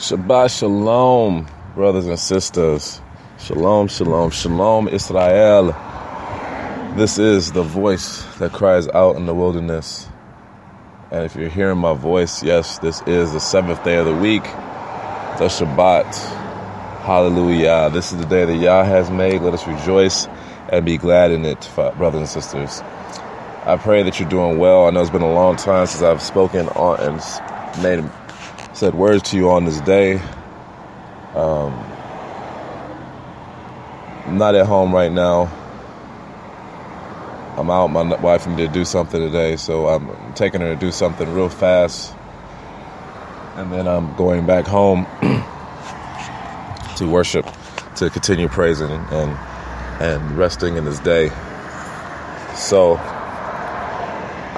Shabbat Shalom, brothers and sisters. Shalom, Shalom, Shalom, Israel. This is the voice that cries out in the wilderness. And if you're hearing my voice, yes, this is the seventh day of the week, the Shabbat. Hallelujah. This is the day that Yah has made. Let us rejoice and be glad in it, brothers and sisters. I pray that you're doing well. I know it's been a long time since I've spoken on and made said words to you on this day. Um, I'm not at home right now. I'm out. My wife needed to do something today, so I'm taking her to do something real fast. And then I'm going back home to worship, to continue praising and and resting in this day. So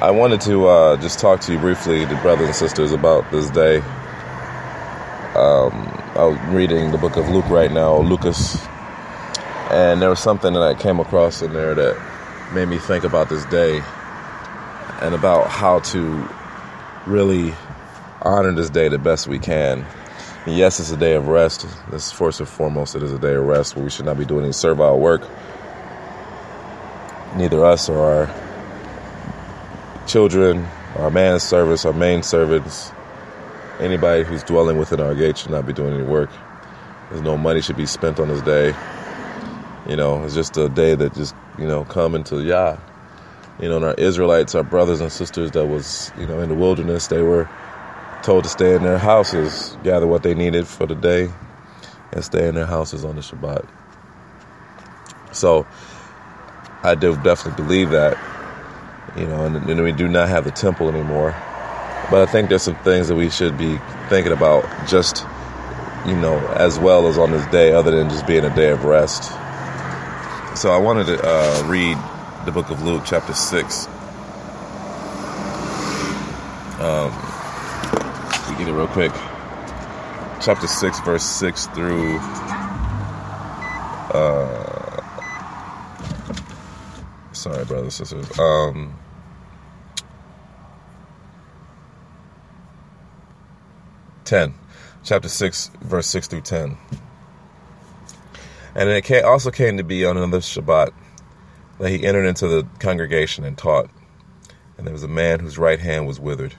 I wanted to uh, just talk to you briefly, the brothers and sisters, about this day. Um, I'm reading the book of Luke right now, Lucas, and there was something that I came across in there that made me think about this day and about how to really honor this day the best we can. And yes, it's a day of rest. This first and foremost, it is a day of rest where we should not be doing any servile work. Neither us or our children, our man service, our main servants, Anybody who's dwelling within our gates should not be doing any work. There's no money should be spent on this day. You know, it's just a day that just, you know, come into Yah. You know, and our Israelites, our brothers and sisters that was, you know, in the wilderness, they were told to stay in their houses, gather what they needed for the day, and stay in their houses on the Shabbat. So I do definitely believe that, you know, and, and we do not have the temple anymore. But I think there's some things that we should be thinking about just, you know, as well as on this day, other than just being a day of rest. So I wanted to uh, read the book of Luke, chapter 6. Um, get it real quick. Chapter 6, verse 6 through. Uh, sorry, brothers and sisters. Um, 10, chapter 6, verse 6 through 10. And it also came to be on another Shabbat that he entered into the congregation and taught. And there was a man whose right hand was withered.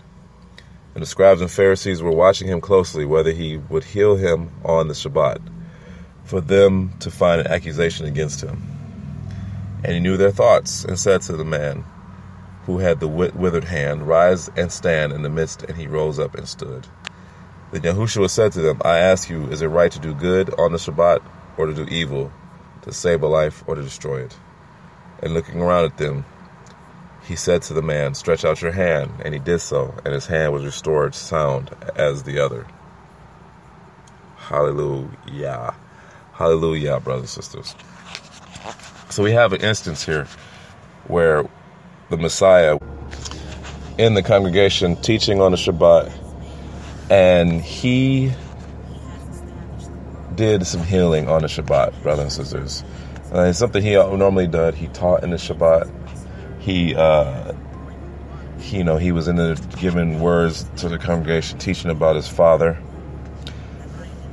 And the scribes and Pharisees were watching him closely whether he would heal him on the Shabbat, for them to find an accusation against him. And he knew their thoughts and said to the man who had the withered hand, Rise and stand in the midst. And he rose up and stood. Then Yahushua said to them, I ask you, is it right to do good on the Shabbat or to do evil, to save a life or to destroy it? And looking around at them, he said to the man, Stretch out your hand. And he did so, and his hand was restored sound as the other. Hallelujah. Hallelujah, brothers and sisters. So we have an instance here where the Messiah in the congregation teaching on the Shabbat and he did some healing on the Shabbat, brothers and sisters. Uh, it's something he normally did. He taught in the Shabbat. He, uh, he, you know, he was in the giving words to the congregation, teaching about his father,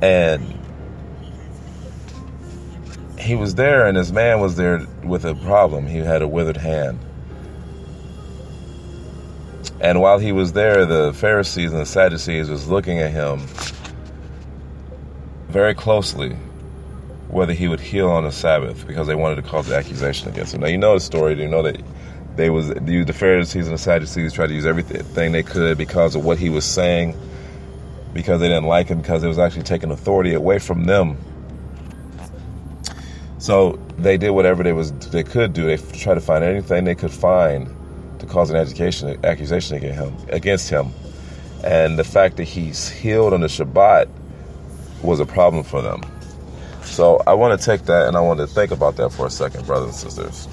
and he was there, and his man was there with a problem. He had a withered hand and while he was there, the Pharisees and the Sadducees was looking at him very closely whether he would heal on the Sabbath because they wanted to cause the accusation against him. Now you know the story. You know that they was the Pharisees and the Sadducees tried to use everything they could because of what he was saying, because they didn't like him, because it was actually taking authority away from them. So they did whatever they was they could do. They tried to find anything they could find to cause an accusation, accusation against him, against him. And the fact that he's healed on the Shabbat was a problem for them. So I want to take that and I want to think about that for a second, brothers and sisters.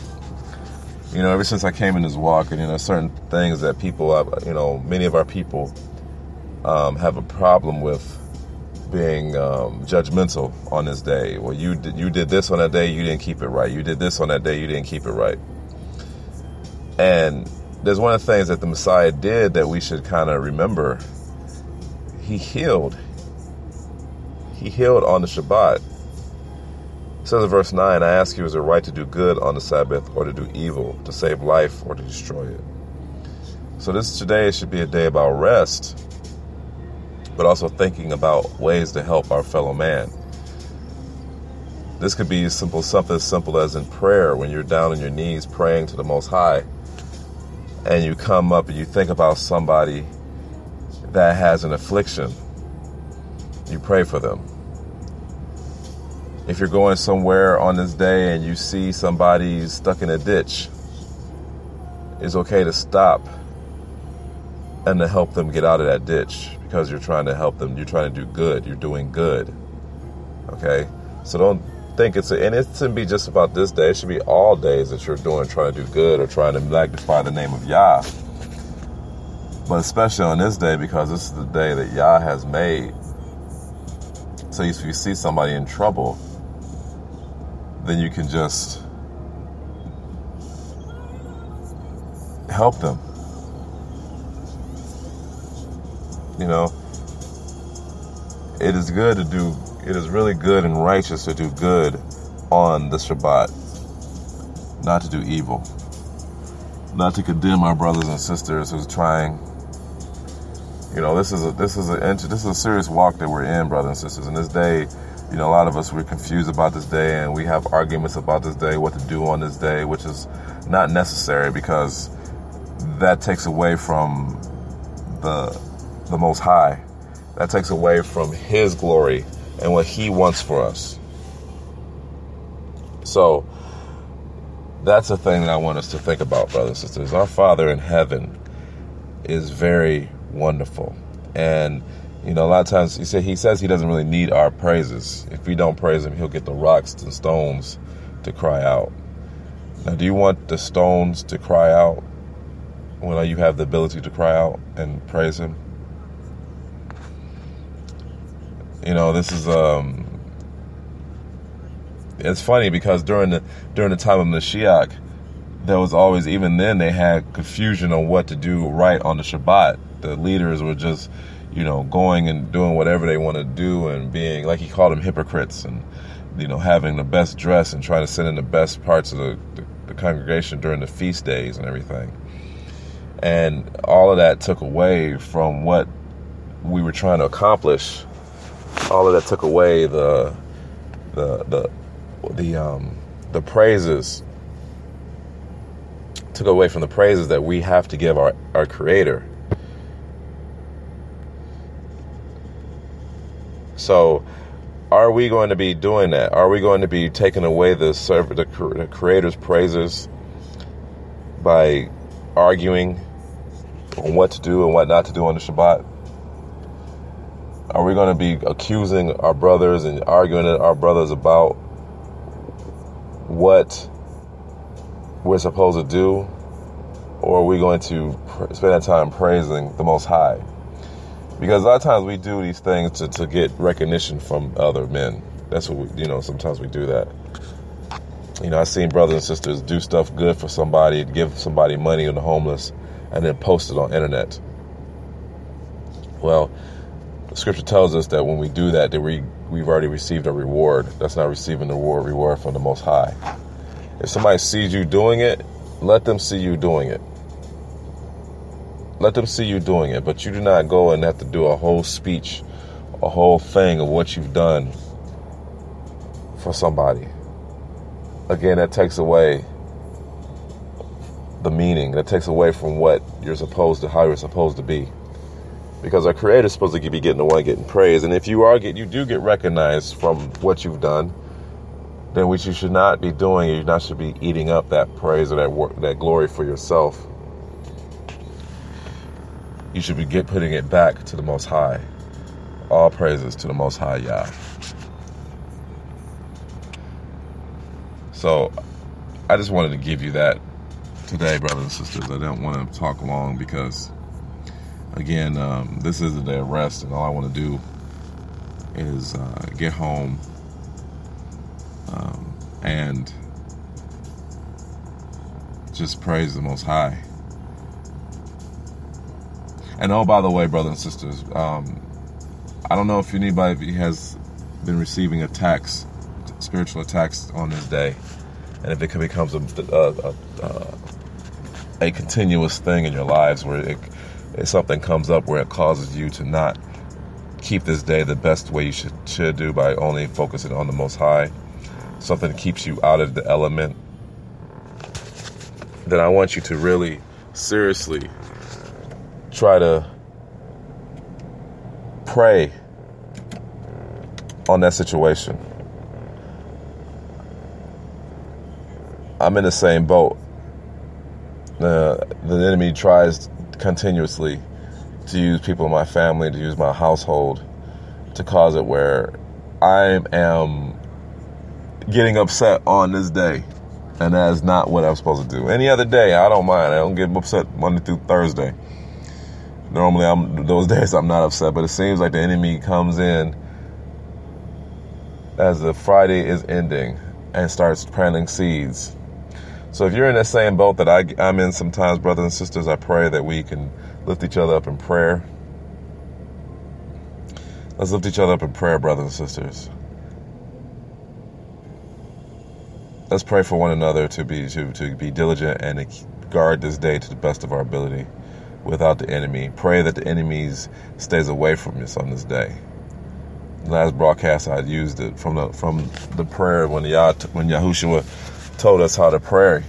You know, ever since I came in this walk, and you know, certain things that people, you know, many of our people um, have a problem with being um, judgmental on this day. Well, you did, you did this on that day, you didn't keep it right. You did this on that day, you didn't keep it right. And there's one of the things that the Messiah did that we should kind of remember. He healed. he healed on the Shabbat. It says in verse 9, I ask you, is it right to do good on the Sabbath or to do evil, to save life or to destroy it? So this today should be a day about rest, but also thinking about ways to help our fellow man. This could be simple, something as simple as in prayer when you're down on your knees praying to the Most High, and you come up and you think about somebody that has an affliction. You pray for them. If you're going somewhere on this day and you see somebody stuck in a ditch, it's okay to stop and to help them get out of that ditch because you're trying to help them. You're trying to do good. You're doing good. Okay? So don't think it's a, and it shouldn't be just about this day. It should be all days that you're doing, trying to do good or trying to magnify the name of Yah. But especially on this day because this is the day that Yah has made. So if you see somebody in trouble, then you can just help them. You know, it is good to do it is really good and righteous to do good on the Shabbat, not to do evil, not to condemn our brothers and sisters who's trying. You know, this is a this is a this is a serious walk that we're in, brothers and sisters. And this day, you know, a lot of us we're confused about this day, and we have arguments about this day, what to do on this day, which is not necessary because that takes away from the the Most High. That takes away from His glory and what He wants for us. So that's a thing that I want us to think about, brothers and sisters. Our Father in heaven is very wonderful. And you know, a lot of times he he says he doesn't really need our praises. If we don't praise him, he'll get the rocks and stones to cry out. Now, do you want the stones to cry out when you have the ability to cry out and praise him? You know, this is um it's funny because during the during the time of Mashiach, there was always even then they had confusion on what to do right on the Shabbat. The leaders were just, you know, going and doing whatever they want to do and being like he called them hypocrites and you know having the best dress and trying to send in the best parts of the, the, the congregation during the feast days and everything. And all of that took away from what we were trying to accomplish all of that took away the the the the um the praises took away from the praises that we have to give our, our creator. So are we going to be doing that? Are we going to be taking away the server the, the creator's praises by arguing on what to do and what not to do on the shabbat are we going to be accusing our brothers and arguing with our brothers about what we're supposed to do? Or are we going to spend that time praising the Most High? Because a lot of times we do these things to, to get recognition from other men. That's what we, you know, sometimes we do that. You know, I've seen brothers and sisters do stuff good for somebody, give somebody money on the homeless, and then post it on internet. Well, scripture tells us that when we do that, that we, we've already received a reward. That's not receiving the reward, reward from the Most High. If somebody sees you doing it, let them see you doing it. Let them see you doing it, but you do not go and have to do a whole speech, a whole thing of what you've done for somebody. Again, that takes away the meaning. That takes away from what you're supposed to, how you're supposed to be because our creator is supposed to be getting the one getting praise. And if you are get you do get recognized from what you've done then what you should not be doing you not should be eating up that praise or that work, that glory for yourself. You should be get putting it back to the most high. All praises to the most high Yah. So I just wanted to give you that today brothers and sisters. I don't want to talk long because again, um, this is a day of rest, and all I want to do is uh, get home um, and just praise the Most High. And oh, by the way, brothers and sisters, um, I don't know if anybody has been receiving attacks, spiritual attacks on this day, and if it becomes a, a, a, a continuous thing in your lives where it, if something comes up where it causes you to not keep this day the best way you should, should do by only focusing on the Most High, something that keeps you out of the element, then I want you to really seriously try to pray on that situation. I'm in the same boat. Uh, the enemy tries continuously to use people in my family, to use my household, to cause it where I am getting upset on this day. And that is not what I'm supposed to do. Any other day, I don't mind. I don't get upset Monday through Thursday. Normally, I'm those days I'm not upset, but it seems like the enemy comes in as the Friday is ending and starts planting seeds. So if you're in that same boat that I, I'm in sometimes, brothers and sisters, I pray that we can lift each other up in prayer. Let's lift each other up in prayer, brothers and sisters. Let's pray for one another to be to, to be diligent and guard this day to the best of our ability without the enemy. Pray that the enemies stays away from us on this day. Last broadcast I used it from the from the prayer when Yah, when Yahushua told us how to pray.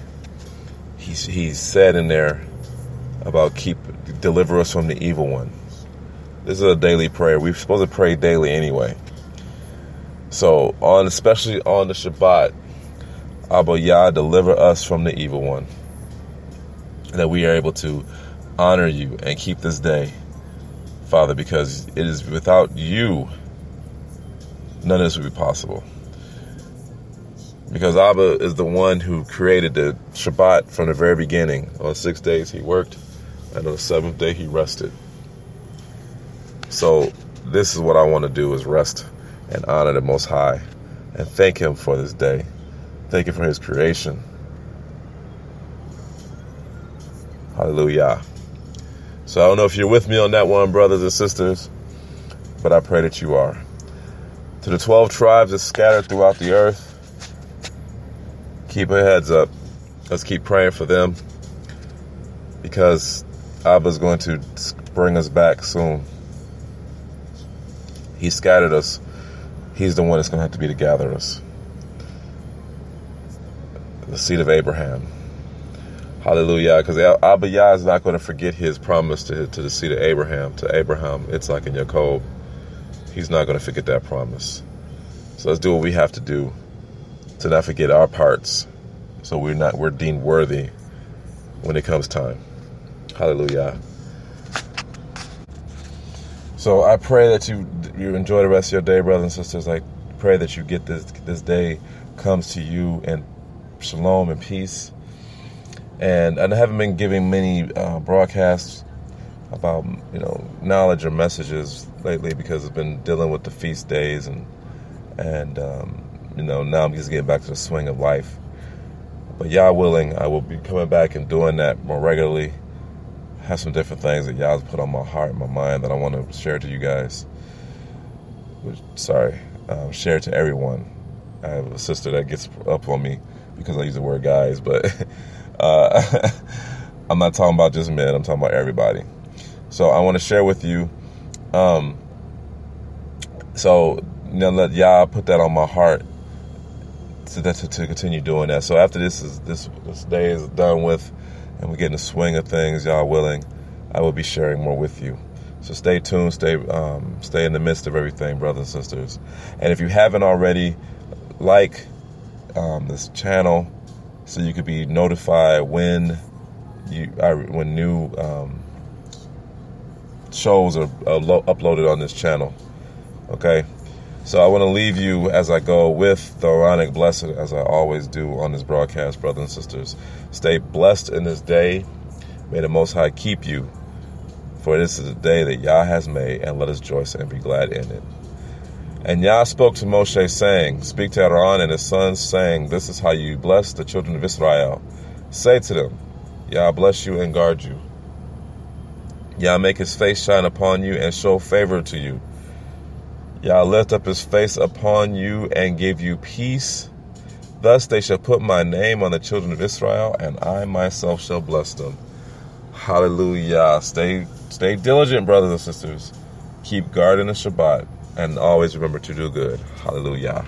He he said in there about keep deliver us from the evil one. This is a daily prayer. We're supposed to pray daily anyway. So on especially on the Shabbat, Abba Yah deliver us from the evil one. That we are able to honor you and keep this day, Father, because it is without you, none of this would be possible. Because Abba is the one who created the Shabbat from the very beginning. On six days he worked, and on the seventh day he rested. So this is what I want to do is rest and honor the Most High and thank Him for this day. Thank Him for His creation. Hallelujah. So I don't know if you're with me on that one, brothers and sisters, but I pray that you are. To the 12 tribes that scattered throughout the earth, keep our heads up. Let's keep praying for them because Abba's going to bring us back soon. He scattered us. He's the one that's going to have to be to gather us. The seed of Abraham. Hallelujah. Because Abba Yah is not going to forget his promise to, to the seed of Abraham, to Abraham. Isaac and Jacob. He's not going to forget that promise. So let's do what we have to do to not forget our parts so we're not we're deemed worthy when it comes time. Hallelujah. So I pray that you you enjoy the rest of your day, brothers and sisters. I pray that you get this this day comes to you in shalom and peace. And I haven't been giving many uh, broadcasts about you know knowledge or messages lately because I've been dealing with the feast days and and um, you know now I'm just getting back to the swing of life. But Yah willing, I will be coming back and doing that more regularly have some different things that Yah's put on my heart and my mind that I want to share to you guys. Sorry, um, share to everyone. I have a sister that gets up on me because I use the word guys, but uh, I'm not talking about just men. I'm talking about everybody. So I want to share with you. Um, so know, let Yah put that on my heart to, to, to continue doing that. So after this is this this day is done with and we get in the swing of things, Yah willing, I will be sharing more with you. So stay tuned, stay um, stay in the midst of everything, brothers and sisters. And if you haven't already, like um, this channel so you could be notified when you uh, when new um, shows are uh, uploaded on this channel. Okay. So I want to leave you as I go with the Aaronic blessing, as I always do on this broadcast, brothers and sisters. Stay blessed in this day. May the Most High keep you. For this is the day that Yah has made, and let us rejoice and be glad in it. And Yah spoke to Moshe, saying, Speak to Aaron and his sons, saying, This is how you bless the children of Israel. Say to them, Yah bless you and guard you. Yah make his face shine upon you and show favor to you. Yah lift up his face upon you and give you peace. Thus they shall put my name on the children of Israel, and I myself shall bless them. Hallelujah. Stay stay diligent, brothers and sisters. Keep guarding the Shabbat, and always remember to do good. Hallelujah.